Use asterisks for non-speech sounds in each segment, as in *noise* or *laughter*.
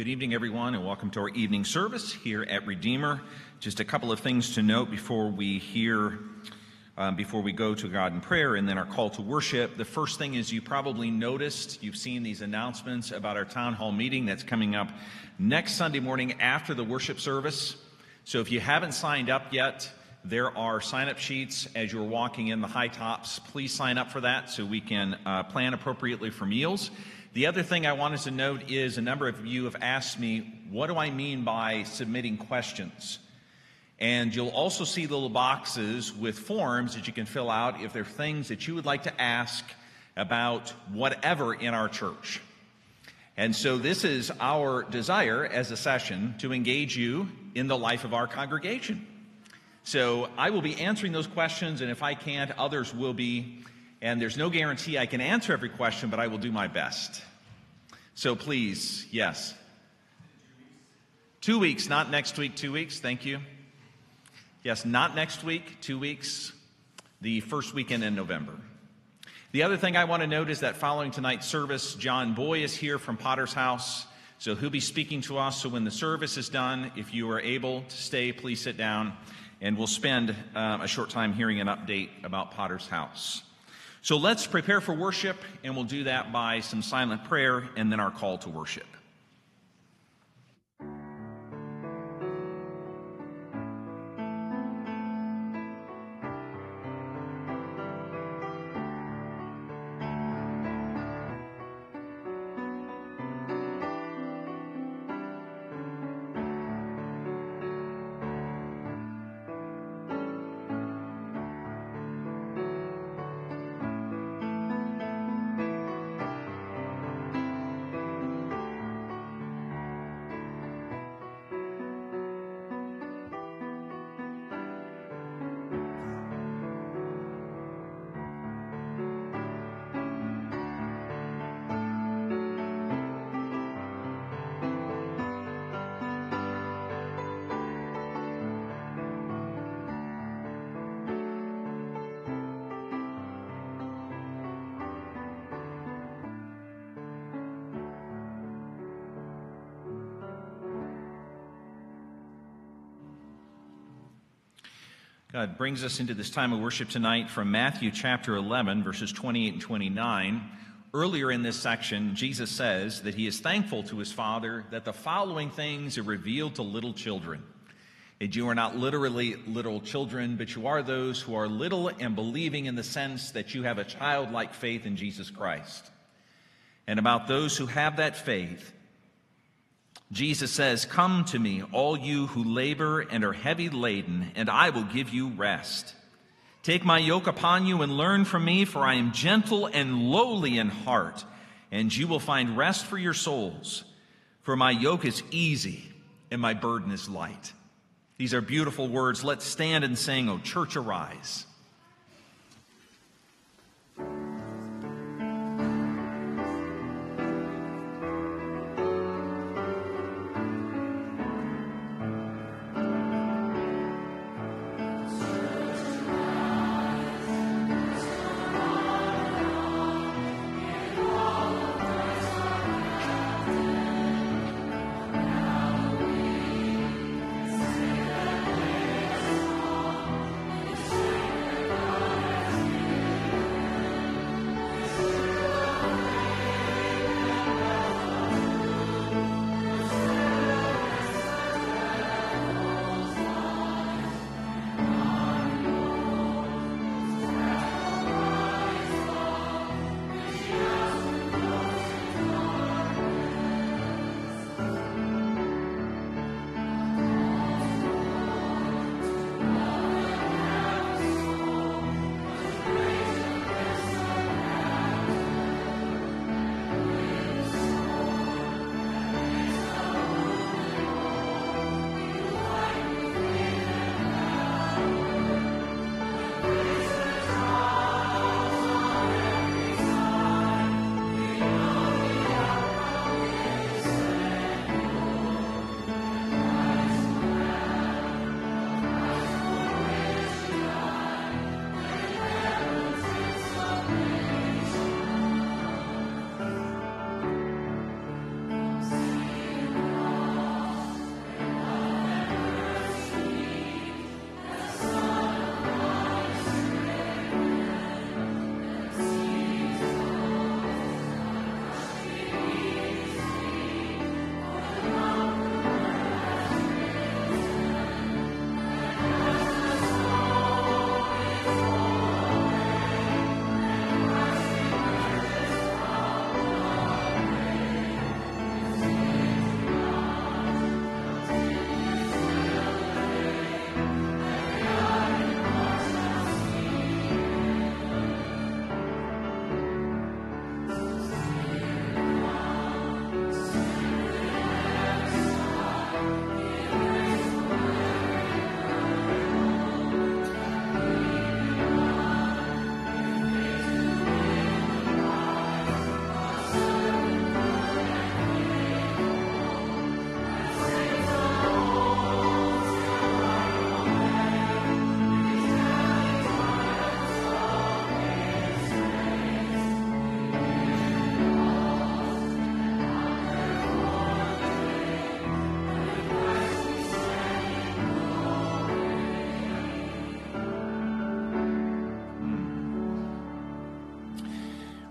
Good evening, everyone, and welcome to our evening service here at Redeemer. Just a couple of things to note before we hear, um, before we go to God in prayer, and then our call to worship. The first thing is you probably noticed, you've seen these announcements about our town hall meeting that's coming up next Sunday morning after the worship service. So if you haven't signed up yet, there are sign up sheets as you're walking in the high tops. Please sign up for that so we can uh, plan appropriately for meals. The other thing I wanted to note is a number of you have asked me, what do I mean by submitting questions? And you'll also see little boxes with forms that you can fill out if there are things that you would like to ask about whatever in our church. And so, this is our desire as a session to engage you in the life of our congregation. So, I will be answering those questions, and if I can't, others will be and there's no guarantee I can answer every question, but I will do my best. So please, yes. Two weeks, not next week, two weeks. Thank you. Yes, not next week, two weeks, the first weekend in November. The other thing I want to note is that following tonight's service, John Boy is here from Potter's House. So he'll be speaking to us. So when the service is done, if you are able to stay, please sit down and we'll spend um, a short time hearing an update about Potter's House. So let's prepare for worship, and we'll do that by some silent prayer and then our call to worship. God brings us into this time of worship tonight from Matthew chapter 11, verses 28 and 29. Earlier in this section, Jesus says that he is thankful to his Father that the following things are revealed to little children. And you are not literally little children, but you are those who are little and believing in the sense that you have a childlike faith in Jesus Christ. And about those who have that faith, Jesus says, Come to me, all you who labor and are heavy laden, and I will give you rest. Take my yoke upon you and learn from me, for I am gentle and lowly in heart, and you will find rest for your souls. For my yoke is easy and my burden is light. These are beautiful words. Let's stand and sing, O church, arise.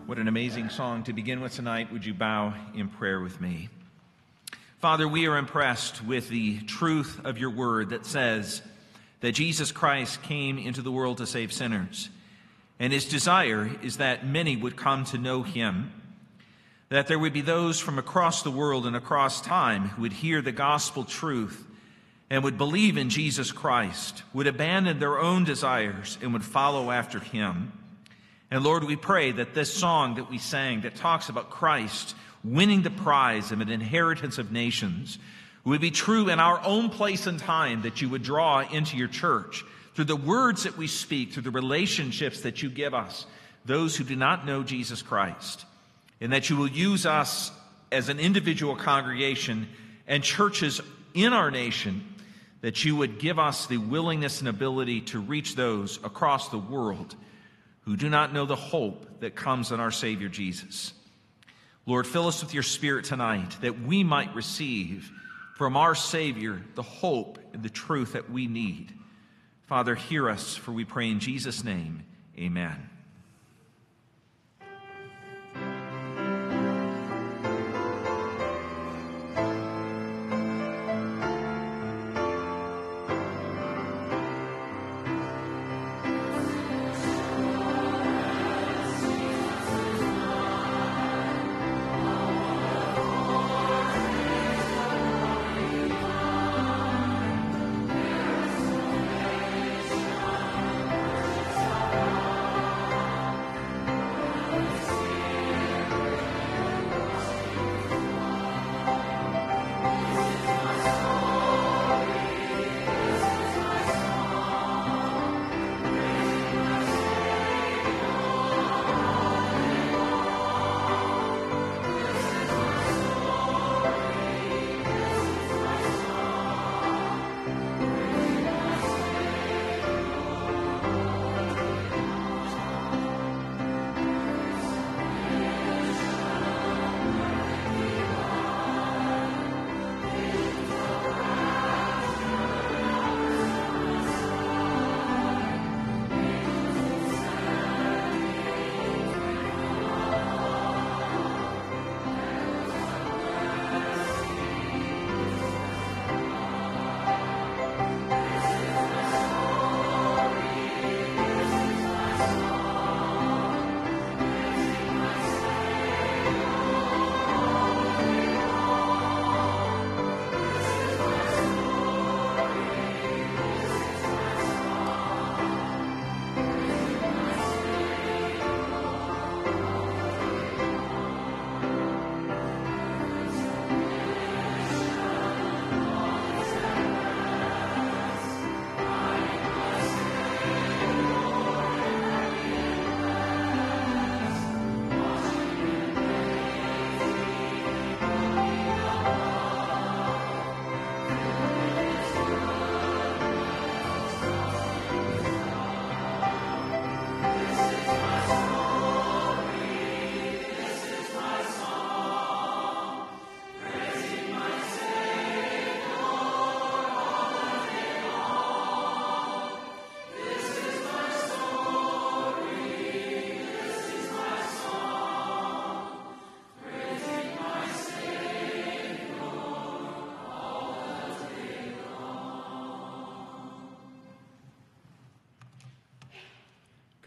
What an amazing song to begin with tonight. Would you bow in prayer with me? Father, we are impressed with the truth of your word that says that Jesus Christ came into the world to save sinners. And his desire is that many would come to know him, that there would be those from across the world and across time who would hear the gospel truth and would believe in Jesus Christ, would abandon their own desires and would follow after him. And Lord, we pray that this song that we sang that talks about Christ winning the prize of an inheritance of nations would be true in our own place and time that you would draw into your church. Through the words that we speak, through the relationships that you give us, those who do not know Jesus Christ, and that you will use us as an individual congregation and churches in our nation, that you would give us the willingness and ability to reach those across the world who do not know the hope that comes in our Savior Jesus. Lord, fill us with your Spirit tonight that we might receive from our Savior the hope and the truth that we need. Father, hear us, for we pray in Jesus' name. Amen.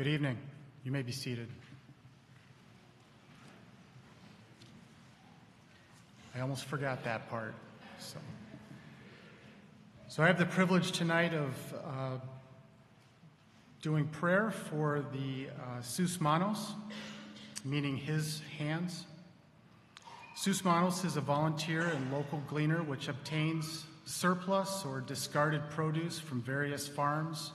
Good evening. You may be seated. I almost forgot that part. So, so I have the privilege tonight of uh, doing prayer for the uh, sus manos, meaning his hands. Sus manos is a volunteer and local gleaner which obtains surplus or discarded produce from various farms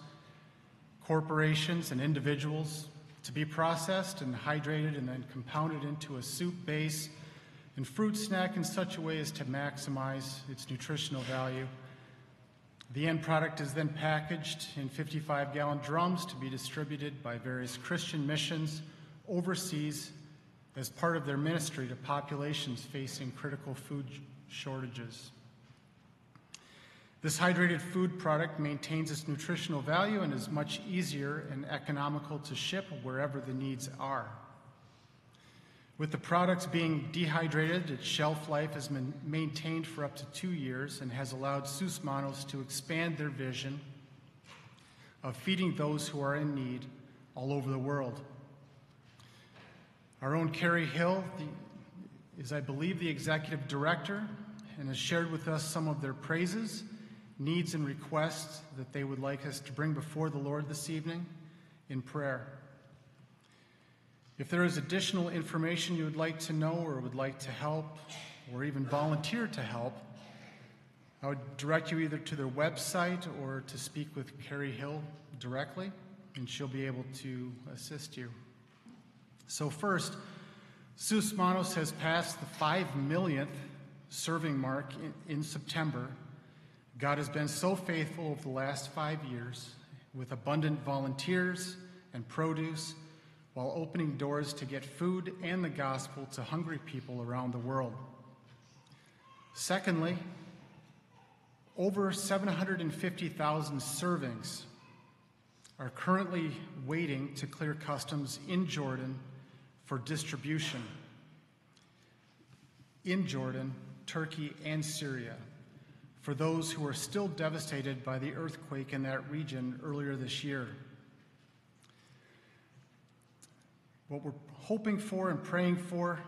corporations and individuals to be processed and hydrated and then compounded into a soup base and fruit snack in such a way as to maximize its nutritional value. The end product is then packaged in 55 gallon drums to be distributed by various Christian missions overseas as part of their ministry to populations facing critical food shortages. This hydrated food product maintains its nutritional value and is much easier and economical to ship wherever the needs are. With the products being dehydrated, its shelf life has been maintained for up to two years and has allowed Susmanos to expand their vision of feeding those who are in need all over the world. Our own Carrie Hill the, is, I believe, the executive director and has shared with us some of their praises, needs, and requests that they would like us to bring before the Lord this evening in prayer. If there is additional information you would like to know or would like to help or even volunteer to help, I would direct you either to their website or to speak with Carrie Hill directly, and she'll be able to assist you. So, first, Susmanos has passed the 5 millionth serving mark in, in September. God has been so faithful over the last five years with abundant volunteers and produce while opening doors to get food and the gospel to hungry people around the world. Secondly, over 750,000 servings are currently waiting to clear customs in Jordan for distribution. In Jordan, Turkey, and Syria for those who are still devastated by the earthquake in that region earlier this year. What we're hoping for and praying for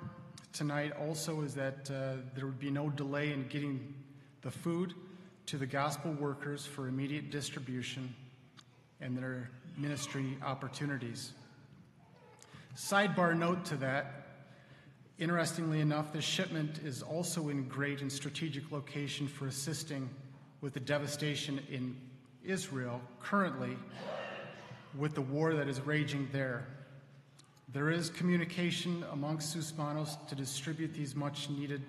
tonight also is that uh, there would be no delay in getting the food to the gospel workers for immediate distribution and their ministry opportunities. Sidebar note to that interestingly enough, this shipment is also in great and strategic location for assisting with the devastation in Israel currently with the war that is raging there. There is communication amongst Susmanos to distribute these much needed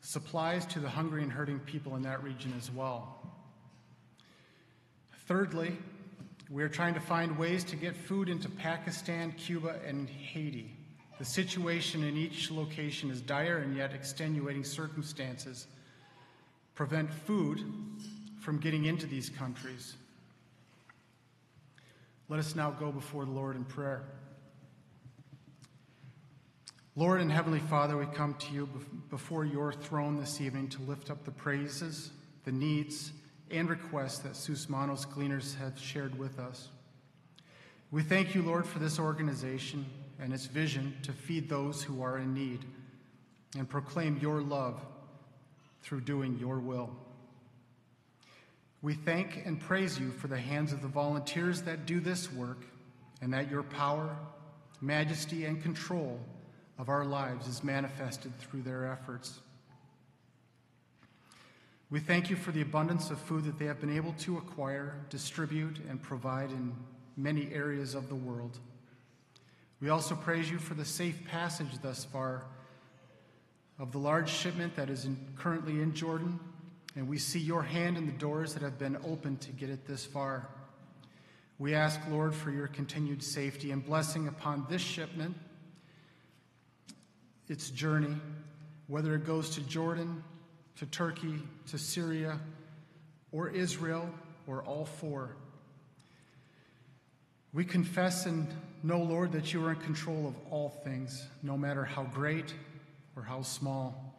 supplies to the hungry and hurting people in that region as well. Thirdly, we are trying to find ways to get food into Pakistan, Cuba, and Haiti. The situation in each location is dire and yet extenuating circumstances prevent food from getting into these countries. Let us now go before the Lord in prayer. Lord and Heavenly Father, we come to you before your throne this evening to lift up the praises, the needs, and requests that Susmanos Gleaners have shared with us. We thank you, Lord, for this organization and its vision to feed those who are in need and proclaim your love through doing your will. We thank and praise you for the hands of the volunteers that do this work and that your power, majesty, and control of our lives is manifested through their efforts. We thank you for the abundance of food that they have been able to acquire, distribute, and provide in many areas of the world. We also praise you for the safe passage thus far of the large shipment that is in, currently in Jordan, and we see your hand in the doors that have been opened to get it this far. We ask, Lord, for your continued safety and blessing upon this shipment its journey, whether it goes to Jordan, to Turkey, to Syria, or Israel, or all four. We confess and know, Lord, that you are in control of all things, no matter how great or how small.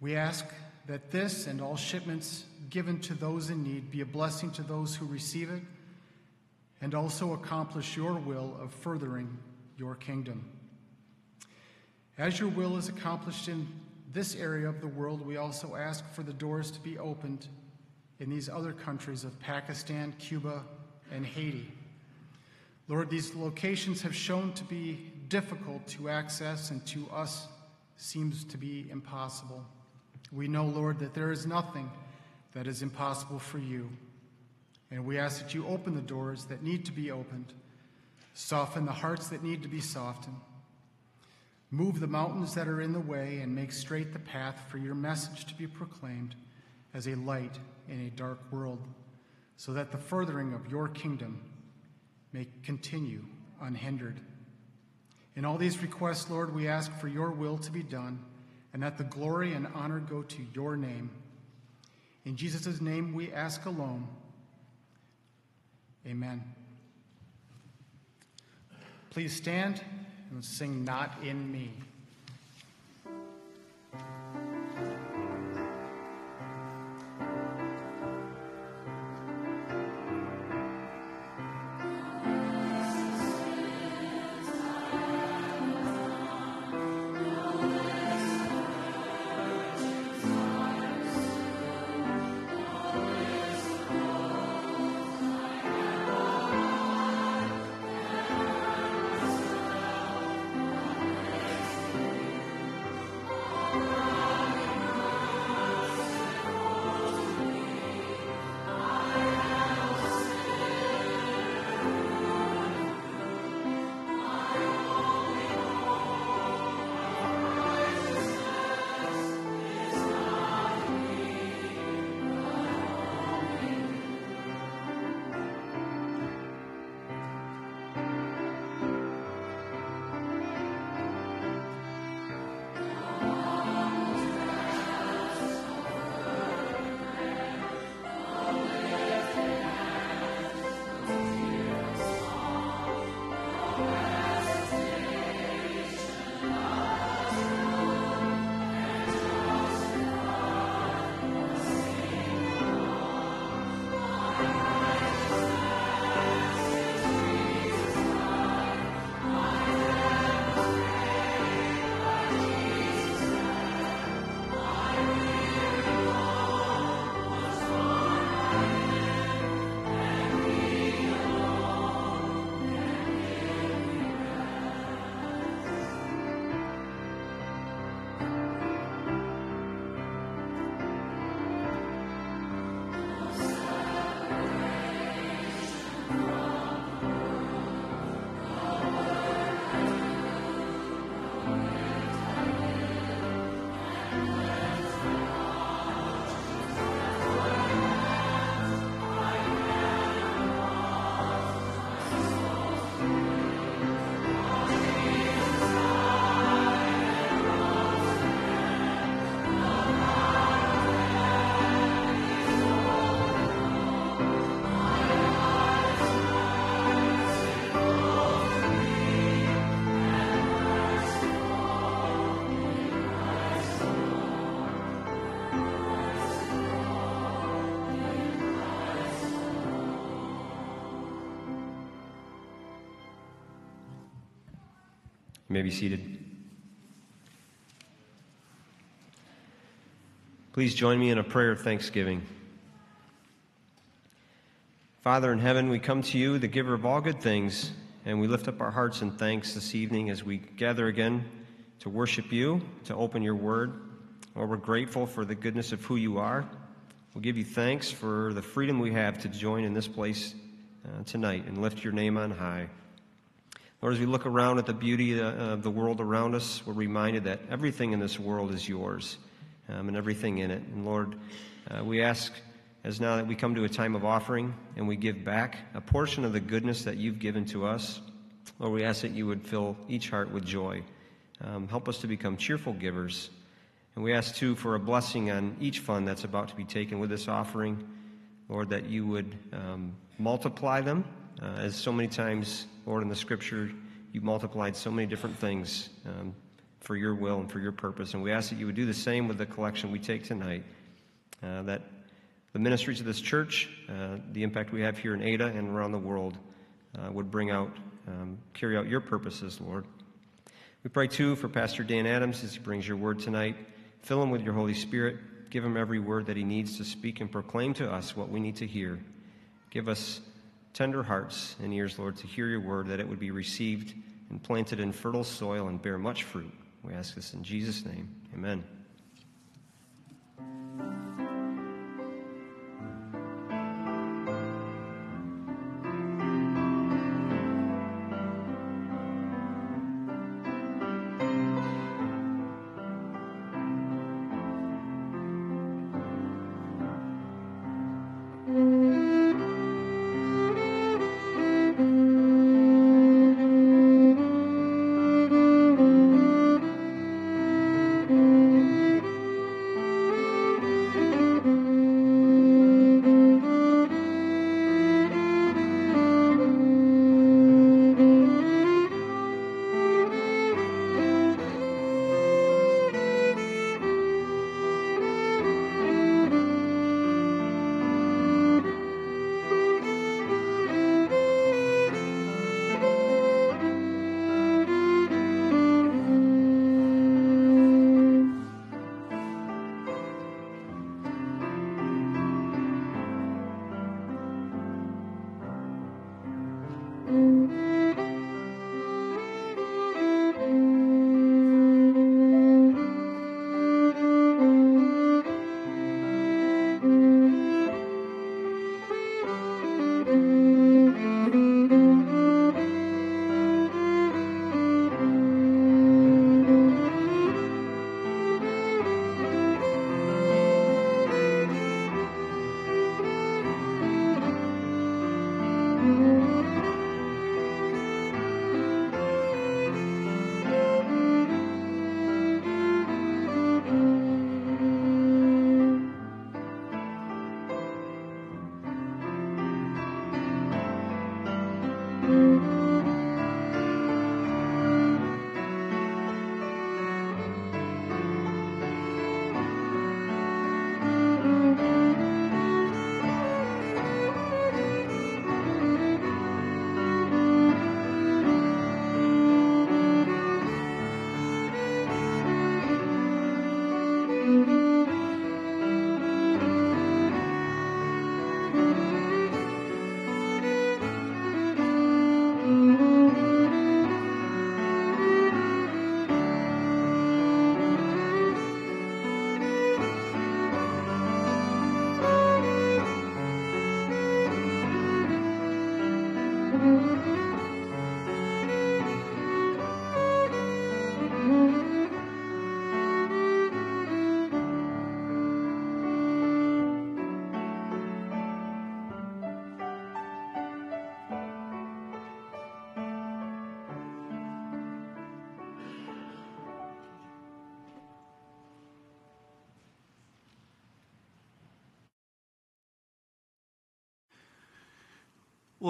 We ask that this and all shipments given to those in need be a blessing to those who receive it and also accomplish your will of furthering your kingdom. As your will is accomplished in this area of the world, we also ask for the doors to be opened in these other countries of Pakistan, Cuba, and Haiti. Lord, these locations have shown to be difficult to access and to us seems to be impossible. We know, Lord, that there is nothing that is impossible for you. And we ask that you open the doors that need to be opened, soften the hearts that need to be softened Move the mountains that are in the way and make straight the path for your message to be proclaimed as a light in a dark world, so that the furthering of your kingdom may continue unhindered. In all these requests, Lord, we ask for your will to be done and that the glory and honor go to your name. In Jesus' name we ask alone. Amen. Please stand and sing Not in Me. You may be seated. Please join me in a prayer of thanksgiving. Father in heaven, we come to you, the giver of all good things, and we lift up our hearts in thanks this evening as we gather again to worship you, to open your word. Lord, we're grateful for the goodness of who you are. We'll give you thanks for the freedom we have to join in this place uh, tonight and lift your name on high. Lord, as we look around at the beauty uh, of the world around us, we're reminded that everything in this world is yours um, and everything in it. And Lord, uh, we ask as now that we come to a time of offering and we give back a portion of the goodness that you've given to us, Lord, we ask that you would fill each heart with joy. Um, help us to become cheerful givers. And we ask, too, for a blessing on each fund that's about to be taken with this offering. Lord, that you would um, multiply them uh, as so many times, Lord, in the scripture, you multiplied so many different things um, for your will and for your purpose. And we ask that you would do the same with the collection we take tonight. Uh, that the ministries of this church, uh, the impact we have here in Ada and around the world, uh, would bring out, um, carry out your purposes, Lord. We pray too for Pastor Dan Adams as he brings your word tonight. Fill him with your Holy Spirit. Give him every word that he needs to speak and proclaim to us what we need to hear. Give us tender hearts and ears, Lord, to hear your word, that it would be received and planted in fertile soil and bear much fruit. We ask this in Jesus' name. Amen.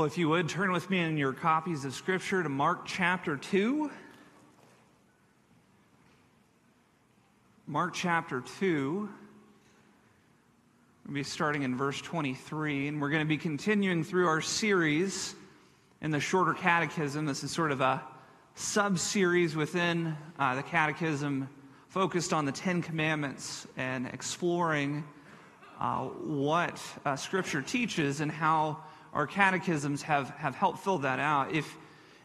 Well, if you would turn with me in your copies of Scripture to Mark chapter 2. Mark chapter 2. We'll be starting in verse 23, and we're going to be continuing through our series in the shorter catechism. This is sort of a sub series within uh, the catechism focused on the Ten Commandments and exploring uh, what uh, Scripture teaches and how our catechisms have, have helped fill that out. If,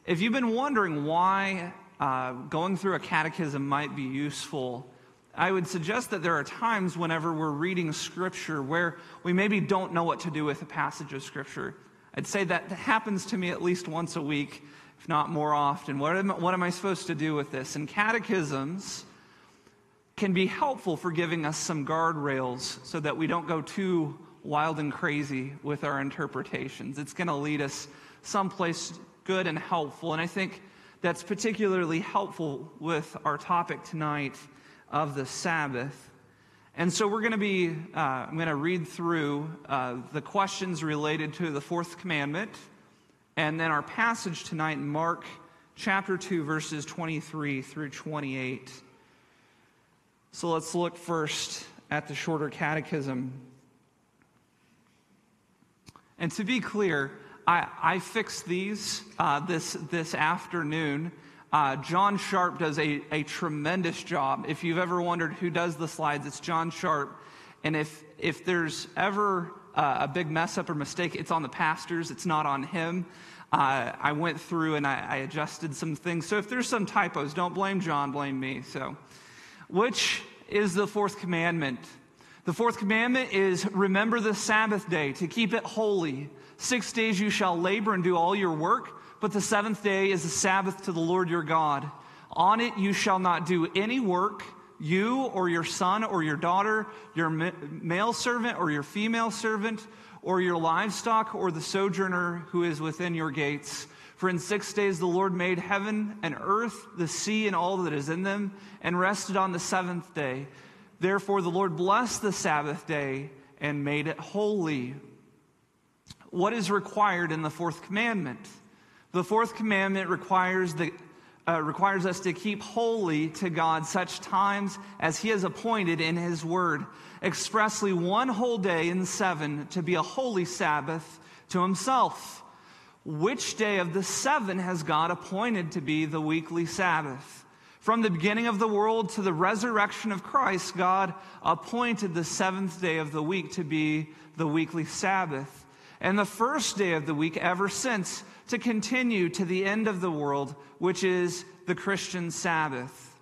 if you've been wondering why uh, going through a catechism might be useful, I would suggest that there are times whenever we're reading Scripture where we maybe don't know what to do with a passage of Scripture. I'd say that happens to me at least once a week, if not more often. What am, what am I supposed to do with this? And catechisms can be helpful for giving us some guardrails so that we don't go too wild and crazy with our interpretations. It's going to lead us someplace good and helpful. And I think that's particularly helpful with our topic tonight of the Sabbath. And so we're going to be, uh, I'm going to read through uh, the questions related to the fourth commandment. And then our passage tonight in Mark chapter 2, verses 23 through 28. So let's look first at the shorter catechism. And to be clear, I, I fixed these uh, this, this afternoon. Uh, John Sharp does a, a tremendous job. If you've ever wondered who does the slides, it's John Sharp. And if, if there's ever uh, a big mess up or mistake, it's on the pastors, it's not on him. Uh, I went through and I, I adjusted some things. So if there's some typos, don't blame John, blame me. So, which is the fourth commandment? The fourth commandment is remember the Sabbath day to keep it holy. Six days you shall labor and do all your work, but the seventh day is the Sabbath to the Lord your God. On it you shall not do any work, you or your son or your daughter, your male servant or your female servant, or your livestock or the sojourner who is within your gates. For in six days the Lord made heaven and earth, the sea, and all that is in them, and rested on the seventh day. Therefore, the Lord blessed the Sabbath day and made it holy. What is required in the fourth commandment? The fourth commandment requires, the, uh, requires us to keep holy to God such times as He has appointed in His Word, expressly one whole day in seven to be a holy Sabbath to Himself. Which day of the seven has God appointed to be the weekly Sabbath? From the beginning of the world to the resurrection of Christ, God appointed the seventh day of the week to be the weekly Sabbath, and the first day of the week ever since to continue to the end of the world, which is the Christian Sabbath.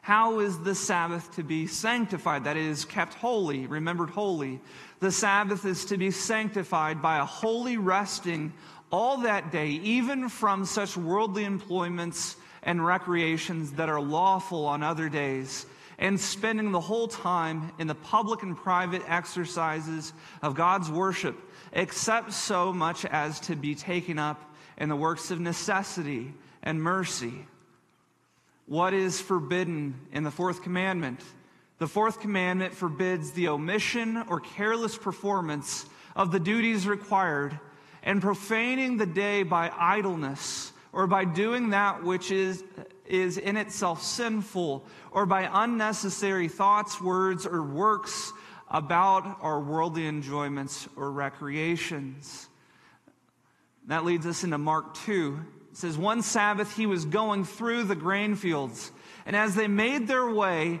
How is the Sabbath to be sanctified? That is, kept holy, remembered holy. The Sabbath is to be sanctified by a holy resting all that day, even from such worldly employments and recreations that are lawful on other days, and spending the whole time in the public and private exercises of God's worship, except so much as to be taken up in the works of necessity and mercy. What is forbidden in the fourth commandment? The fourth commandment forbids the omission or careless performance of the duties required and profaning the day by idleness or by doing that which is, is in itself sinful, or by unnecessary thoughts, words, or works about our worldly enjoyments or recreations. That leads us into Mark 2. It says, One Sabbath he was going through the grain fields, and as they made their way,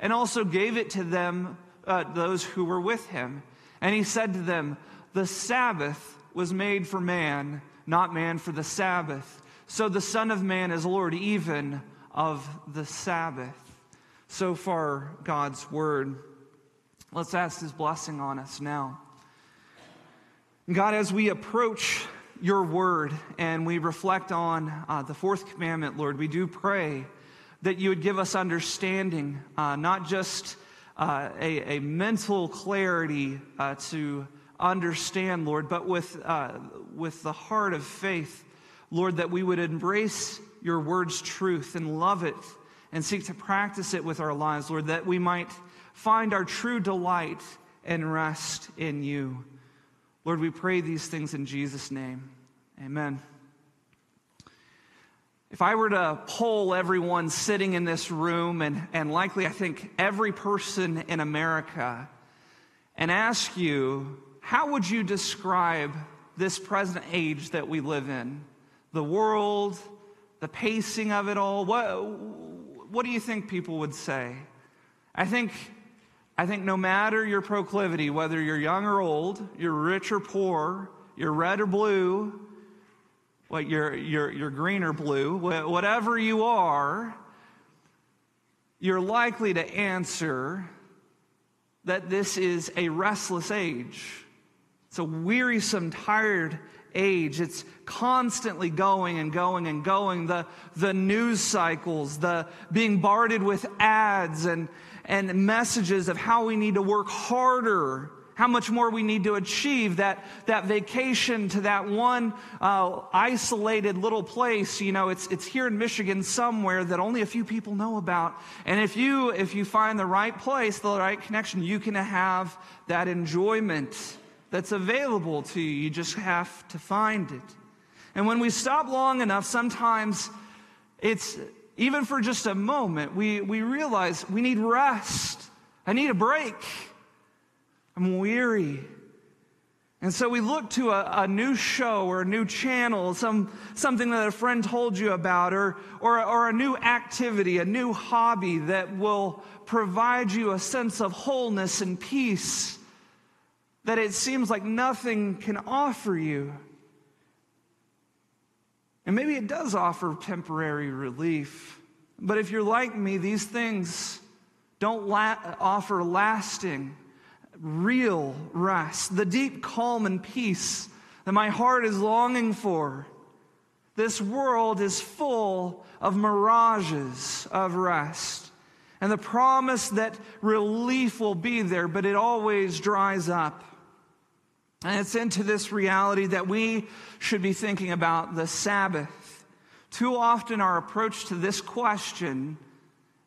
and also gave it to them, uh, those who were with him. And he said to them, The Sabbath was made for man not man for the Sabbath. So the Son of Man is Lord even of the Sabbath. So far, God's word. Let's ask his blessing on us now. God, as we approach your word and we reflect on uh, the fourth commandment, Lord, we do pray that you would give us understanding, uh, not just uh, a, a, mental clarity uh, to understand, Lord, but with, uh, with the heart of faith, Lord, that we would embrace your word's truth and love it and seek to practice it with our lives, Lord, that we might find our true delight and rest in you. Lord, we pray these things in Jesus' name. Amen. If I were to poll everyone sitting in this room, and, and likely I think every person in America, and ask you, how would you describe this present age that we live in? The world, the pacing of it all? What, what do you think people would say? I think, I think no matter your proclivity, whether you're young or old, you're rich or poor, you're red or blue, what you're, you're, you're green or blue, whatever you are, you're likely to answer that this is a restless age. It's a wearisome, tired age. It's constantly going and going and going. The, the news cycles, the being bombarded with ads and, and messages of how we need to work harder how much more we need to achieve that, that vacation to that one uh, isolated little place. You know, it's, it's here in Michigan somewhere that only a few people know about. And if you, if you find the right place, the right connection, you can have that enjoyment that's available to you. You just have to find it. And when we stop long enough, sometimes it's even for just a moment, we, we realize we need rest. I need a break. I'm weary. And so we look to a, a, new show or a new channel, some, something that a friend told you about, or, or, or a new activity, a new hobby that will provide you a sense of wholeness and peace that it seems like nothing can offer you. And maybe it does offer temporary relief. But if you're like me, these things don't la- offer lasting real rest, the deep calm and peace that my heart is longing for. This world is full of mirages of rest and the promise that relief will be there, but it always dries up. And it's into this reality that we should be thinking about the Sabbath. Too often, our approach to this question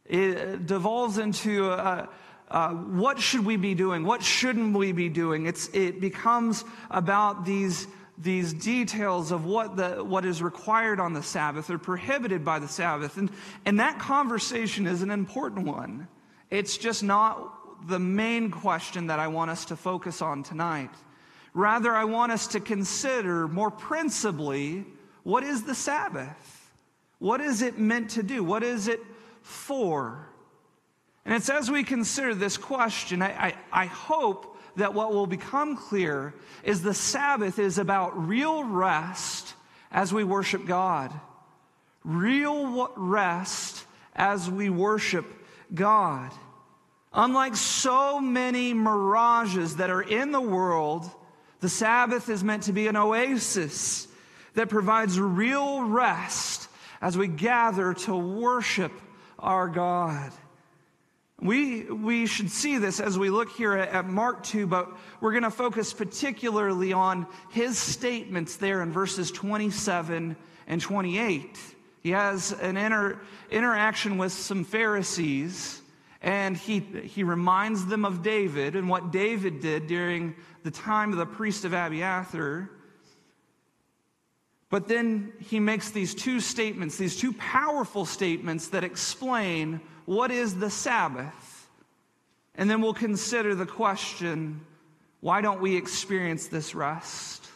devolves into a, uh, what should we be doing? What shouldn't we be doing? It's, it becomes about these, these details of what, the, what is required on the Sabbath or prohibited by the Sabbath. And, and that conversation is an important one. It's just not the main question that I want us to focus on tonight. Rather, I want us to consider more principally what is the Sabbath? What is it meant to do? What is it for? And it's as we consider this question, I, I, I, hope that what will become clear is the Sabbath is about real rest as we worship God. Real rest as we worship God. Unlike so many mirages that are in the world, the Sabbath is meant to be an oasis that provides real rest as we gather to worship our God. We, we should see this as we look here at, Mark 2, but we're going to focus particularly on his statements there in verses 27 and 28. He has an inter, interaction with some Pharisees, and he, he reminds them of David and what David did during the time of the priest of Abiathar. But then he makes these two statements, these two powerful statements that explain what is the Sabbath? And then we'll consider the question why don't we experience this rest?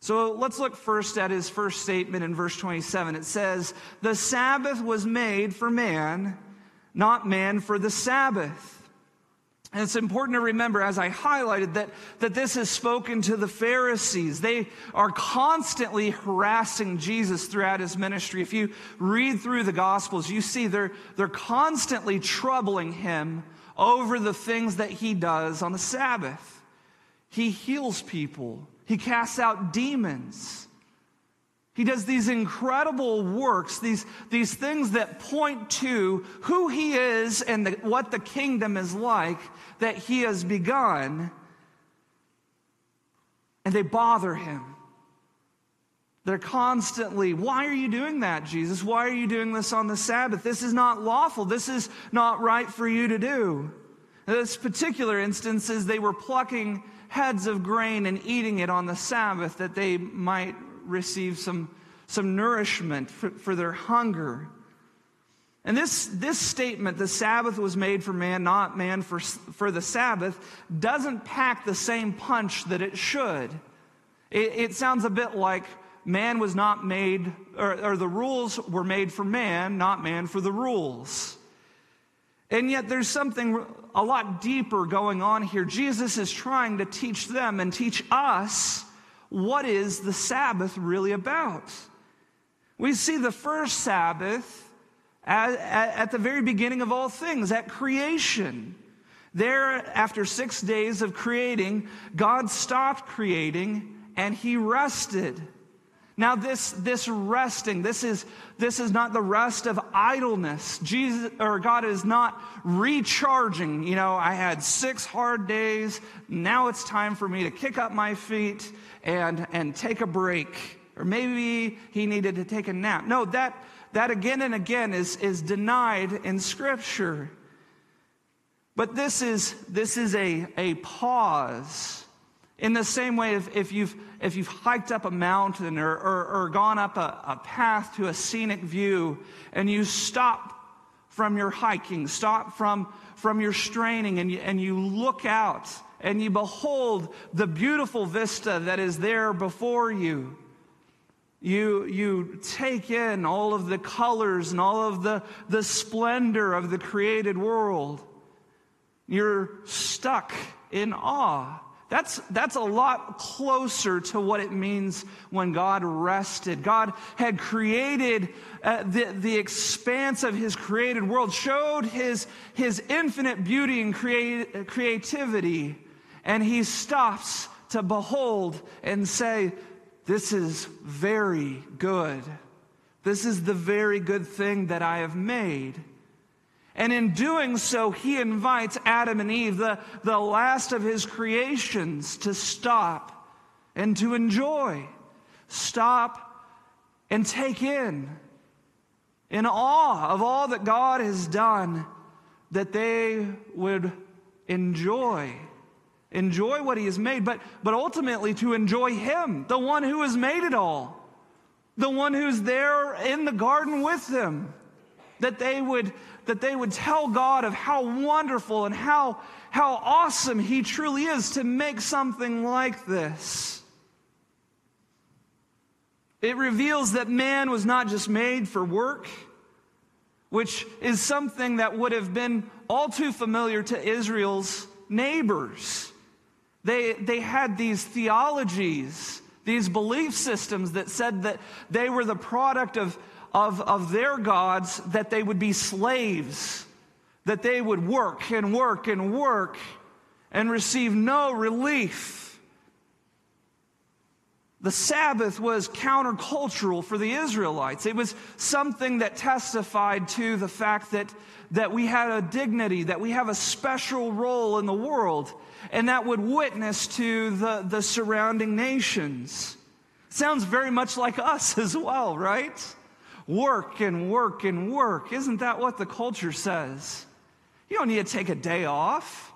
So let's look first at his first statement in verse 27. It says, The Sabbath was made for man, not man for the Sabbath. And it's important to remember, as I highlighted, that, that this is spoken to the Pharisees. They are constantly harassing Jesus throughout his ministry. If you read through the Gospels, you see they're, they're constantly troubling him over the things that he does on the Sabbath. He heals people, he casts out demons. He does these incredible works, these, these things that point to who he is and the, what the kingdom is like that he has begun. And they bother him. They're constantly, why are you doing that, Jesus? Why are you doing this on the Sabbath? This is not lawful. This is not right for you to do. In this particular instance is they were plucking heads of grain and eating it on the Sabbath that they might receive some, some nourishment for, for their hunger. And this, this statement, the Sabbath was made for man, not man for, for the Sabbath, doesn't pack the same punch that it should. It, it sounds a bit like man was not made, or, or the rules were made for man, not man for the rules. And yet there's something a lot deeper going on here. Jesus is trying to teach them and teach us what is the Sabbath really about. We see the first Sabbath at, at, at, the very beginning of all things, at creation. There, after six days of creating, God stopped creating and he rested. Now, this, this resting, this is, this is not the rest of idleness. Jesus or God is not recharging. You know, I had six hard days. Now it's time for me to kick up my feet and, and take a break. Or maybe he needed to take a nap. No, that, that again and again is, is denied in Scripture. But this is, this is a, a pause in the same way, if, if, you've, if you've hiked up a mountain or, or, or gone up a, a path to a scenic view and you stop from your hiking, stop from, from your straining, and you, and you look out and you behold the beautiful vista that is there before you. You, you take in all of the colors and all of the, the splendor of the created world. You're stuck in awe. That's, that's a lot closer to what it means when God rested. God had created uh, the, the expanse of his created world, showed his, his infinite beauty and create, creativity, and he stops to behold and say, This is very good. This is the very good thing that I have made. And in doing so, he invites Adam and Eve, the, the last of his creations, to stop and to enjoy. Stop and take in, in awe of all that God has done, that they would enjoy. Enjoy what he has made, but, but ultimately to enjoy him, the one who has made it all, the one who's there in the garden with them that they would that they would tell God of how wonderful and how how awesome he truly is to make something like this. It reveals that man was not just made for work, which is something that would have been all too familiar to Israel's neighbors. They, they had these theologies, these belief systems that said that they were the product of, of, of their gods that they would be slaves, that they would work and work and work and receive no relief. The Sabbath was countercultural for the Israelites. It was something that testified to the fact that, that we had a dignity, that we have a special role in the world, and that would witness to the, the surrounding nations. Sounds very much like us *laughs* as well, right? work and work and work. Isn't that what the culture says? You don't need to take a day off.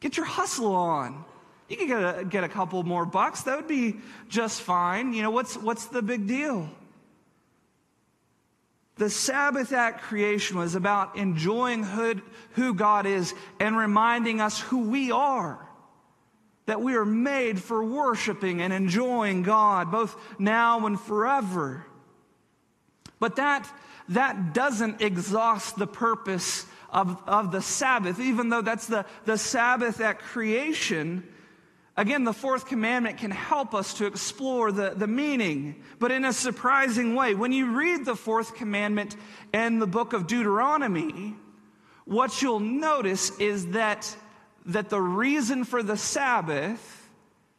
Get your hustle on. You can get a, get a couple more bucks. That would be just fine. You know, what's, what's the big deal? The Sabbath at creation was about enjoying who, who God is and reminding us who we are. That we are made for worshiping and enjoying God, both now and forever. But that, that doesn't exhaust the purpose of, of the Sabbath, even though that's the, the Sabbath at creation. Again, the fourth commandment can help us to explore the, the meaning, but in a surprising way. When you read the fourth commandment in the book of Deuteronomy, what you'll notice is that, that the reason for the Sabbath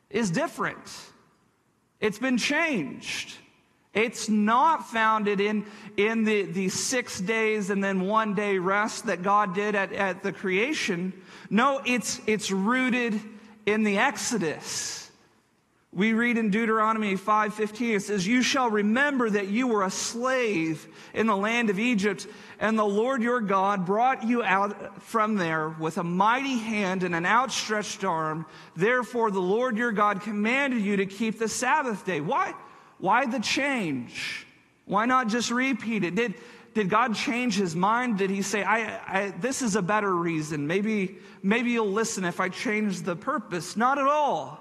is different. It's been changed. It's not founded in, in the, the six days and then one day rest that God did at, at the creation. No, it's, it's rooted in the Exodus. We read in Deuteronomy 5:15 it says you shall remember that you were a slave in the land of Egypt and the Lord your God brought you out from there with a mighty hand and an outstretched arm. Therefore the Lord your God commanded you to keep the Sabbath day. Why why the change? Why not just repeat it? Did did God change his mind? Did he say, I, I, this is a better reason? Maybe, maybe you'll listen if I change the purpose. Not at all.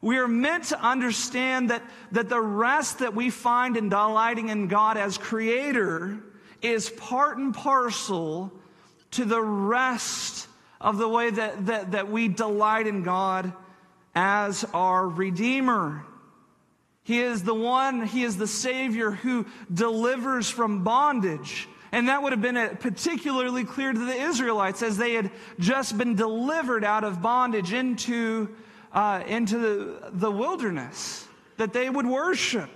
We are meant to understand that, that the rest that we find in delighting in God as creator is part and parcel to the rest of the way that, that, that we delight in God as our Redeemer. He is the one, He is the Savior who delivers from bondage. And that would have been particularly clear to the Israelites as they had just been delivered out of bondage into uh, into the, the wilderness that they would worship.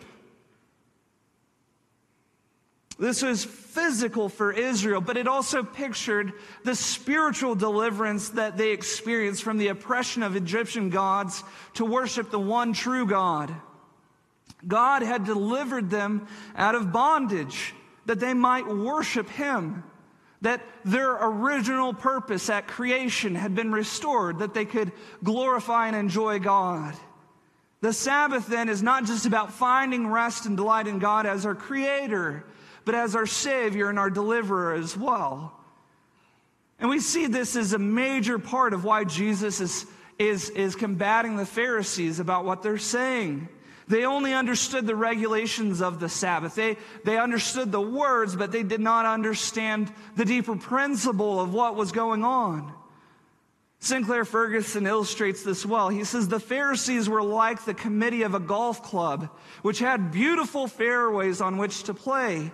This was physical for Israel, but it also pictured the spiritual deliverance that they experienced from the oppression of Egyptian gods to worship the one true God. God had delivered them out of bondage that they might worship Him that their original purpose at creation had been restored, that they could glorify and enjoy God. The Sabbath then is not just about finding rest and delight in God as our Creator, but as our Savior and our Deliverer as well. And we see this as a major part of why Jesus is, is, is combating the Pharisees about what they're saying. They only understood the regulations of the Sabbath. They, they understood the words, but they did not understand the deeper principle of what was going on. Sinclair Ferguson illustrates this well. He says the Pharisees were like the committee of a golf club, which had beautiful fairways on which to play.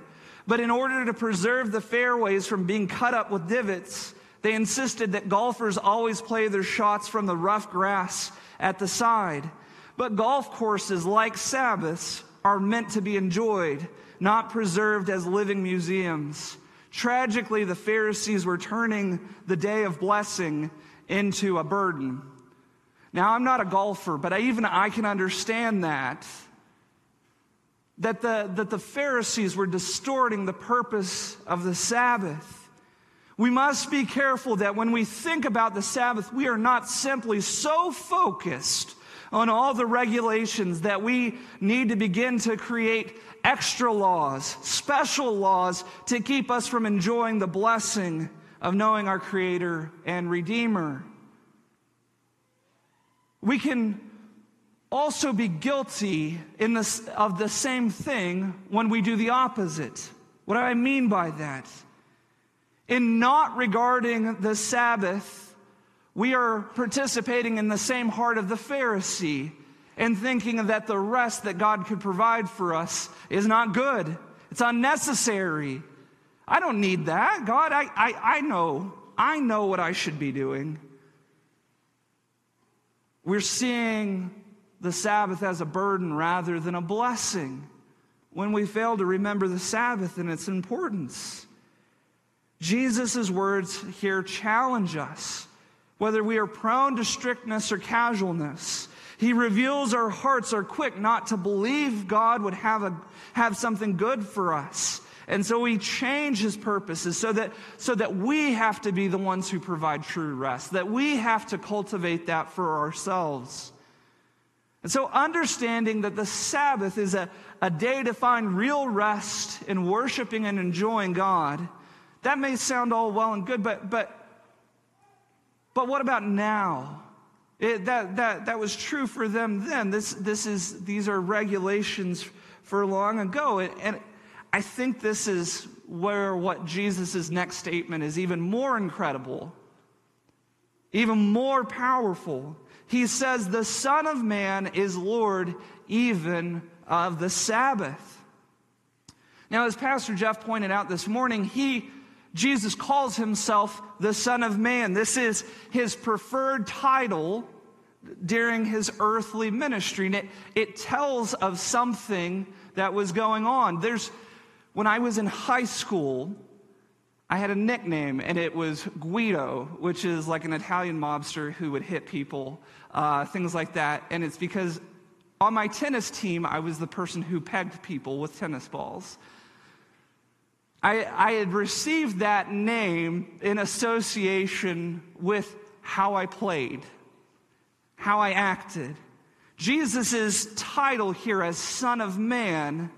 But in order to preserve the fairways from being cut up with divots, they insisted that golfers always play their shots from the rough grass at the side. But golf courses, like Sabbaths, are meant to be enjoyed, not preserved as living museums. Tragically, the Pharisees were turning the day of blessing into a burden. Now, I'm not a golfer, but I, even I can understand that. That the, that the Pharisees were distorting the purpose of the Sabbath. We must be careful that when we think about the Sabbath, we are not simply so focused on all the regulations that we need to begin to create extra laws, special laws to keep us from enjoying the blessing of knowing our Creator and Redeemer. We can also be guilty in this, of the same thing when we do the opposite. What do I mean by that? In not regarding the Sabbath we are participating in the same heart of the Pharisee and thinking that the rest that God could provide for us is not good. It's unnecessary. I don't need that. God, I, I, I know. I know what I should be doing. We're seeing the Sabbath as a burden rather than a blessing when we fail to remember the Sabbath and its importance. Jesus' words here challenge us whether we are prone to strictness or casualness. He reveals our hearts are quick not to believe God would have, a, have something good for us. And so we change his purposes so that, so that we have to be the ones who provide true rest, that we have to cultivate that for ourselves. And so understanding that the Sabbath is a, a day to find real rest in worshiping and enjoying God, that may sound all well and good, but, but but what about now? It, that, that, that was true for them then. This, this is, these are regulations for long ago. And, and I think this is where what Jesus' next statement is even more incredible, even more powerful. He says, The Son of Man is Lord even of the Sabbath. Now, as Pastor Jeff pointed out this morning, he Jesus calls himself the Son of Man. This is his preferred title during his earthly ministry. And it, it tells of something that was going on. There's, when I was in high school, I had a nickname, and it was Guido, which is like an Italian mobster who would hit people, uh, things like that. And it's because on my tennis team, I was the person who pegged people with tennis balls. I, I had received that name in association with how I played, how I acted. Jesus' title here as Son of Man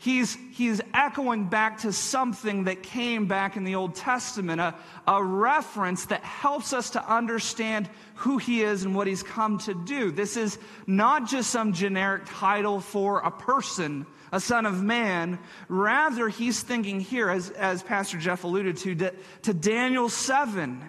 He's, he's echoing back to something that came back in the Old Testament, a, a reference that helps us to understand who he is and what he's come to do. This is not just some generic title for a person, a son of man. Rather, he's thinking here, as, as Pastor Jeff alluded to, to, to Daniel 7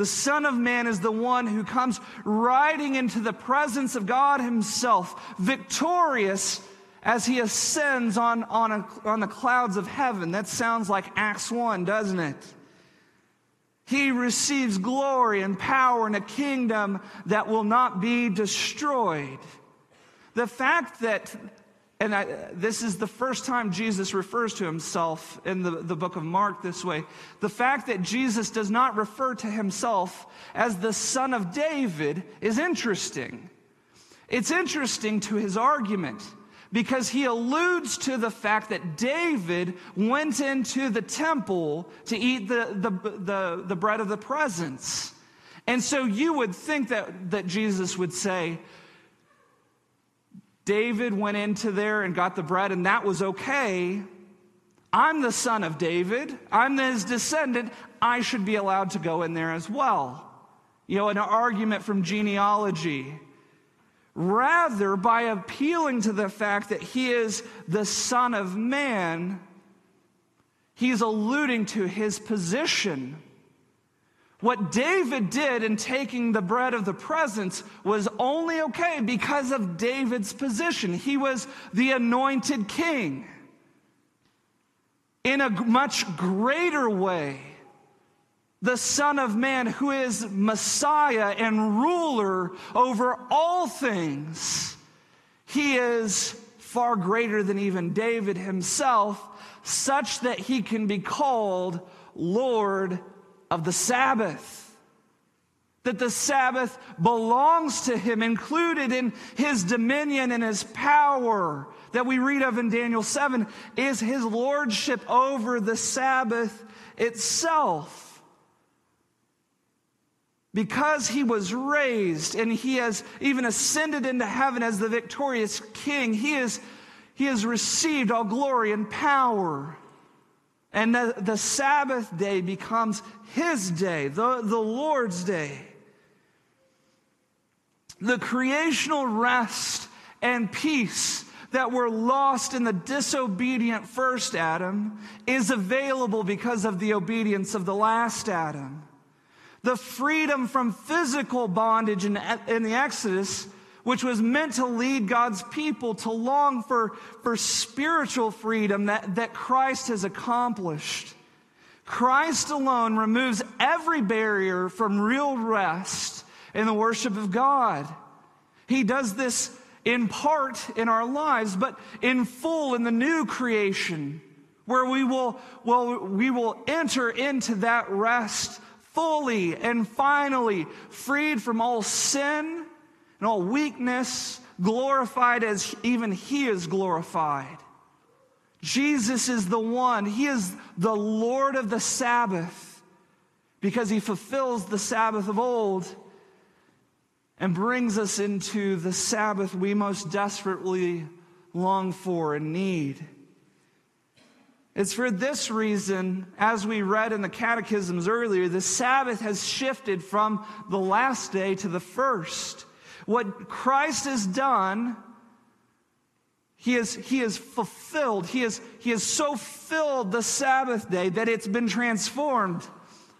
The Son of Man is the one who comes riding into the presence of God Himself, victorious as He ascends on, on, a, on the clouds of heaven. That sounds like Acts 1, doesn't it? He receives glory and power and a kingdom that will not be destroyed. The fact that and I, this is the first time Jesus refers to himself in the, the book of Mark this way. The fact that Jesus does not refer to himself as the son of David is interesting. It's interesting to his argument because he alludes to the fact that David went into the temple to eat the, the, the, the bread of the presence. And so you would think that, that Jesus would say, David went into there and got the bread, and that was okay. I'm the son of David. I'm his descendant. I should be allowed to go in there as well. You know, an argument from genealogy. Rather, by appealing to the fact that he is the son of man, he's alluding to his position what David did in taking the bread of the presence was only okay because of David's position. He was the anointed king. In a much greater way, the Son of Man, who is Messiah and ruler over all things, he is far greater than even David himself, such that he can be called Lord of the Sabbath. That the Sabbath belongs to him, included in his dominion and his power that we read of in Daniel 7 is his lordship over the Sabbath itself. Because he was raised and he has even ascended into heaven as the victorious king, he, is, he has received all glory and power. And the, the Sabbath day becomes his day, the, the Lord's day. The creational rest and peace that were lost in the disobedient first Adam is available because of the obedience of the last Adam. The freedom from physical bondage in, in the Exodus which was meant to lead God's people to long for, for spiritual freedom that, that Christ has accomplished. Christ alone removes every barrier from real rest in the worship of God. He does this in part in our lives, but in full in the new creation, where we will, well, we will enter into that rest fully and finally, freed from all sin and all weakness, glorified as even He is glorified. Jesus is the one, He is the Lord of the Sabbath because He fulfills the Sabbath of old and brings us into the Sabbath we most desperately long for and need. It's for this reason, as we read in the catechisms earlier, the Sabbath has shifted from the last day to the first. What Christ has done He is, he is fulfilled. He is, he has so filled the Sabbath day that it's been transformed.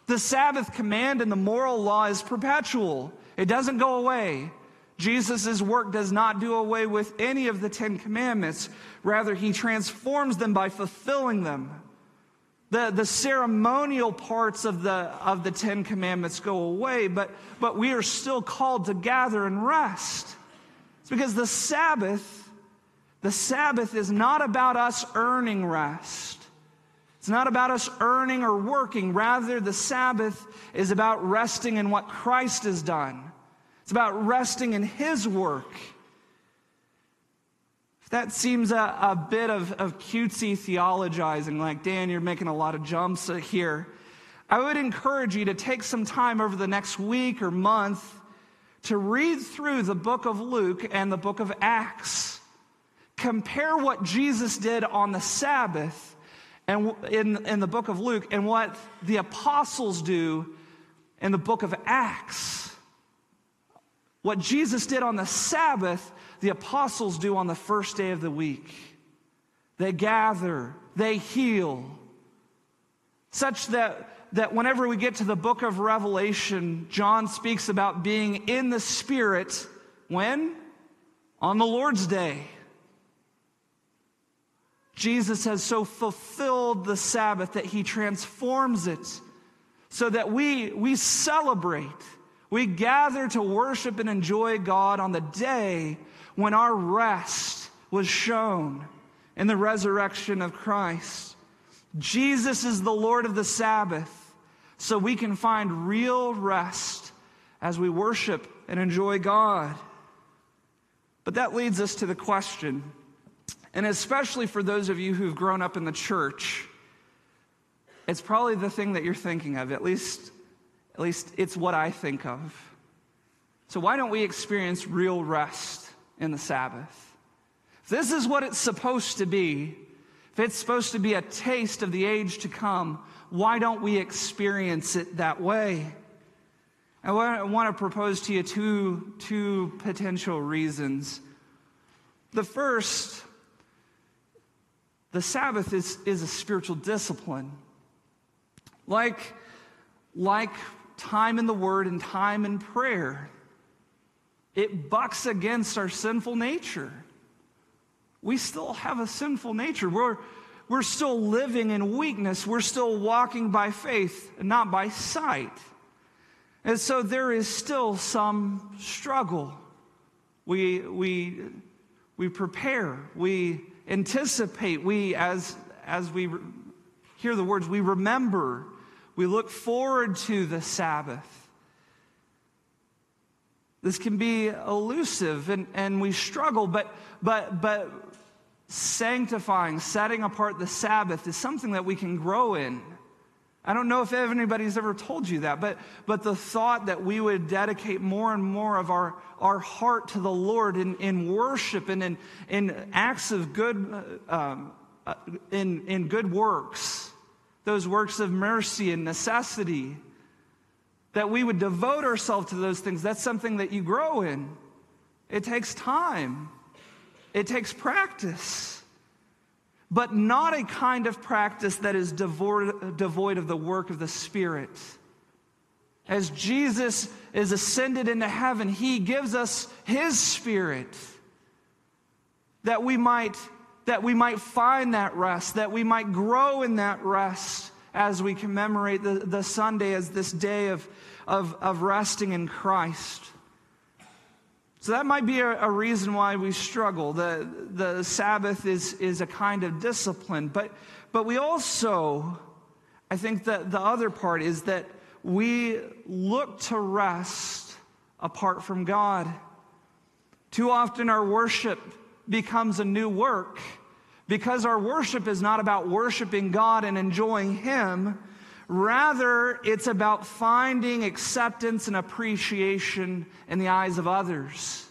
The Sabbath command and the moral law is perpetual. It doesn't go away. Jesus' work does not do away with any of the Ten Commandments. Rather, he transforms them by fulfilling them. The, the ceremonial parts of the, of the Ten Commandments go away, but, but we are still called to gather and rest. It's because the Sabbath the Sabbath is not about us earning rest. It's not about us earning or working. Rather, the Sabbath is about resting in what Christ has done. It's about resting in His work. If that seems a, a bit of, of cutesy theologizing, like, Dan, you're making a lot of jumps here, I would encourage you to take some time over the next week or month to read through the book of Luke and the book of Acts compare what Jesus did on the Sabbath and in, in the book of Luke and what the apostles do in the book of Acts. What Jesus did on the Sabbath, the apostles do on the first day of the week. They gather, they heal, such that, that whenever we get to the book of Revelation, John speaks about being in the Spirit when? On the Lord's day. Jesus has so fulfilled the Sabbath that he transforms it so that we, we celebrate. We gather to worship and enjoy God on the day when our rest was shown in the resurrection of Christ. Jesus is the Lord of the Sabbath, so we can find real rest as we worship and enjoy God. But that leads us to the question and especially for those of you who've grown up in the church, it's probably the thing that you're thinking of. At least, at least it's what I think of. So why don't we experience real rest in the Sabbath? If this is what it's supposed to be, if it's supposed to be a taste of the age to come, why don't we experience it that way? I want to propose to you two, two potential reasons. The first the Sabbath is, is a spiritual discipline. Like, like time in the Word and time in prayer, it bucks against our sinful nature. We still have a sinful nature. We're, we're still living in weakness. We're still walking by faith and not by sight. And so there is still some struggle. We, we, we prepare, we anticipate, we, as, as we hear the words, we remember, we look forward to the Sabbath. This can be elusive and, and we struggle, but, but, but sanctifying, setting apart the Sabbath is something that we can grow in. I don't know if anybody's ever told you that, but, but the thought that we would dedicate more and more of our, our heart to the Lord in, in worship and in, in acts of good, um, uh, in, in good works, those works of mercy and necessity, that we would devote ourselves to those things, that's something that you grow in. It takes time, it takes practice but not a kind of practice that is devoid, devoid of the work of the Spirit. As Jesus is ascended into heaven, he gives us his Spirit that we might, that we might find that rest, that we might grow in that rest as we commemorate the, the Sunday as this day of, of, of resting in Christ. So that might be a, a, reason why we struggle. The, the Sabbath is, is a kind of discipline. But, but we also, I think that the other part is that we look to rest apart from God. Too often our worship becomes a new work because our worship is not about worshiping God and enjoying Him. Rather, it's about finding acceptance and appreciation in the eyes of others.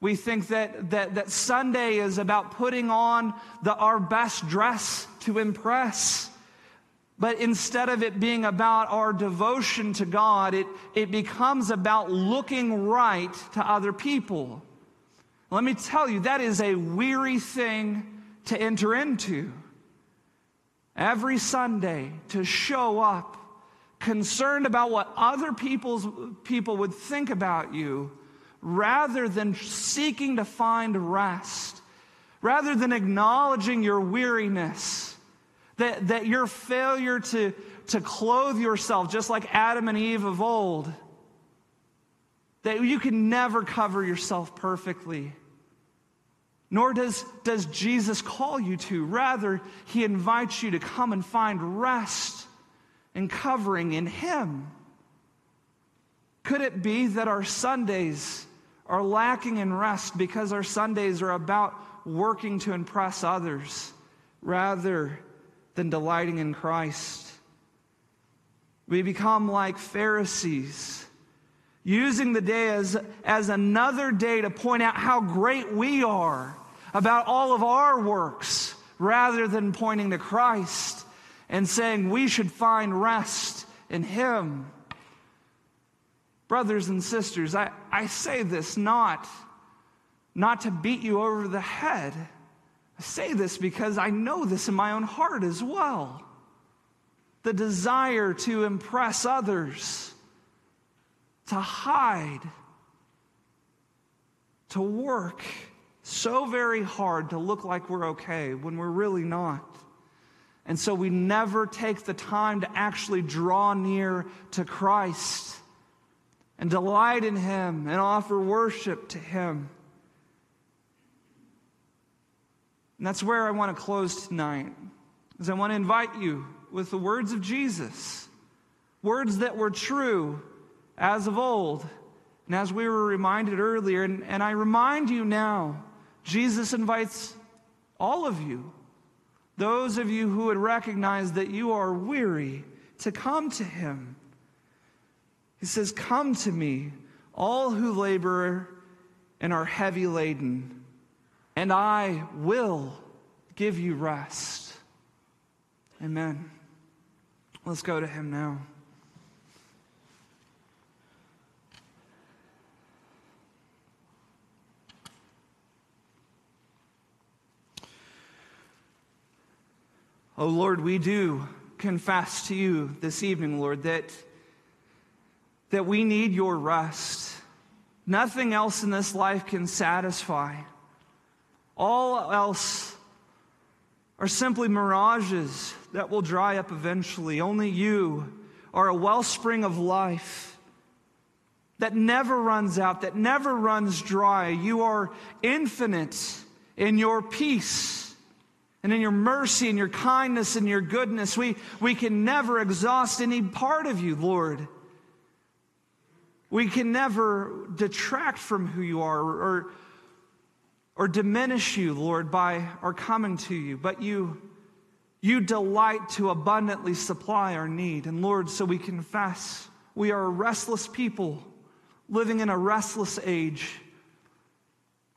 We think that, that, that Sunday is about putting on the, our best dress to impress. But instead of it being about our devotion to God, it, it becomes about looking right to other people. Let me tell you, that is a weary thing to enter into. Every Sunday to show up concerned about what other people's, people would think about you rather than seeking to find rest, rather than acknowledging your weariness, that, that your failure to, to clothe yourself just like Adam and Eve of old, that you can never cover yourself perfectly. Nor does, does Jesus call you to. Rather, he invites you to come and find rest and covering in him. Could it be that our Sundays are lacking in rest because our Sundays are about working to impress others rather than delighting in Christ? We become like Pharisees, using the day as, as another day to point out how great we are about all of our works, rather than pointing to Christ and saying we should find rest in Him. Brothers and sisters, I, I say this not, not to beat you over the head. I say this because I know this in my own heart as well the desire to impress others, to hide, to work so very hard to look like we're okay when we're really not. And so we never take the time to actually draw near to Christ and delight in Him and offer worship to Him. And that's where I want to close tonight. Is I want to invite you with the words of Jesus, words that were true as of old, and as we were reminded earlier. And, and I remind you now, Jesus invites all of you, those of you who would recognize that you are weary, to come to him. He says, Come to me, all who labor and are heavy laden, and I will give you rest. Amen. Let's go to him now. Oh Lord, we do confess to you this evening, Lord, that, that we need your rest. Nothing else in this life can satisfy. All else are simply mirages that will dry up eventually. Only you are a wellspring of life that never runs out, that never runs dry. You are infinite in your peace and in your mercy and your kindness and your goodness. We, we can never exhaust any part of you, Lord. We can never detract from who you are or, or, diminish you, Lord, by our coming to you. But you you delight to abundantly supply our need. And Lord, so we confess we are a restless people living in a restless age.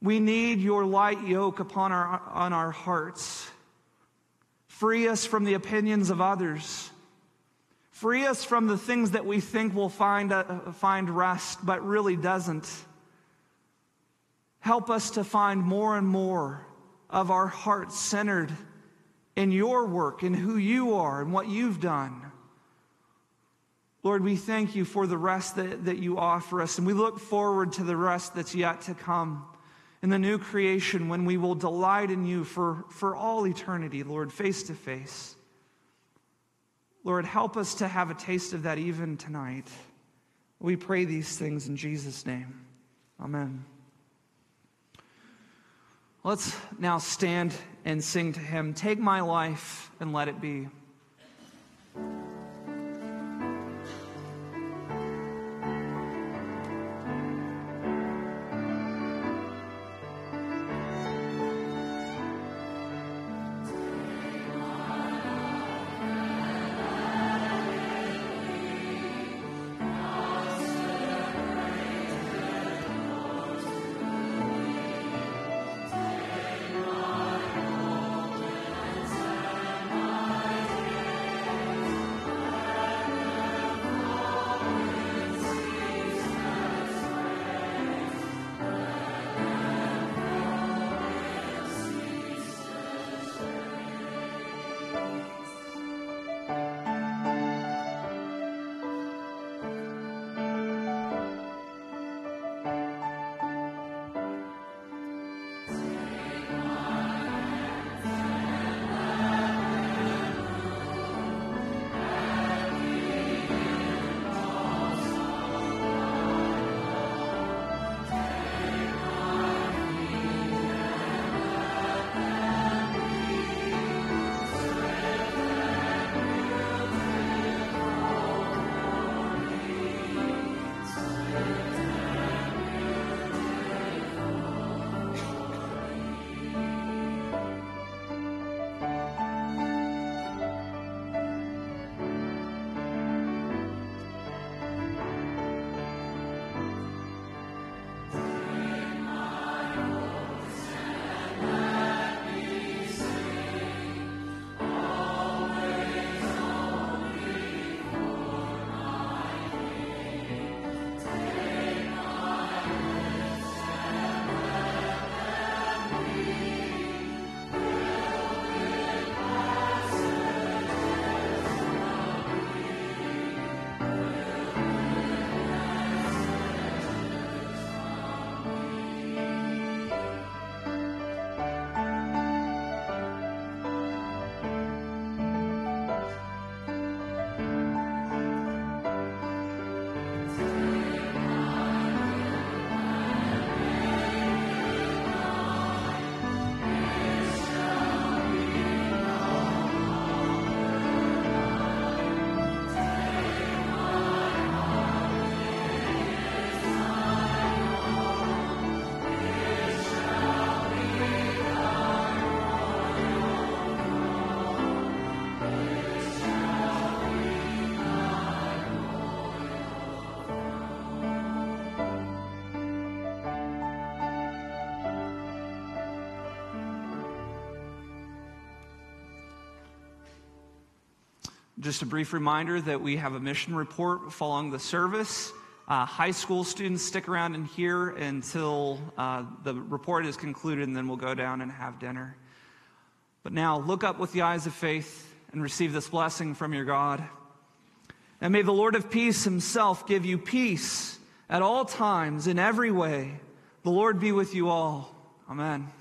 We need your light yoke upon our, on our hearts. Free us from the opinions of others. Free us from the things that we think will find, uh, find rest, but really doesn't. Help us to find more and more of our hearts centered in your work, in who you are, and what you've done. Lord, we thank you for the rest that, that you offer us, and we look forward to the rest that's yet to come in the new creation when we will delight in you for, for all eternity, Lord, face to face. Lord, help us to have a taste of that even tonight. We pray these things in Jesus' name. Amen. Let's now stand and sing to him Take my life and let it be. Just a brief reminder that we have a mission report following the service. Uh, high school students stick around in here until uh, the report is concluded, and then we'll go down and have dinner. But now, look up with the eyes of faith and receive this blessing from your God. And may the Lord of peace himself give you peace at all times, in every way. The Lord be with you all. Amen. Amen.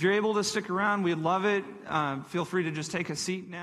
If you're able to stick around, we'd love it. Uh, feel free to just take a seat now.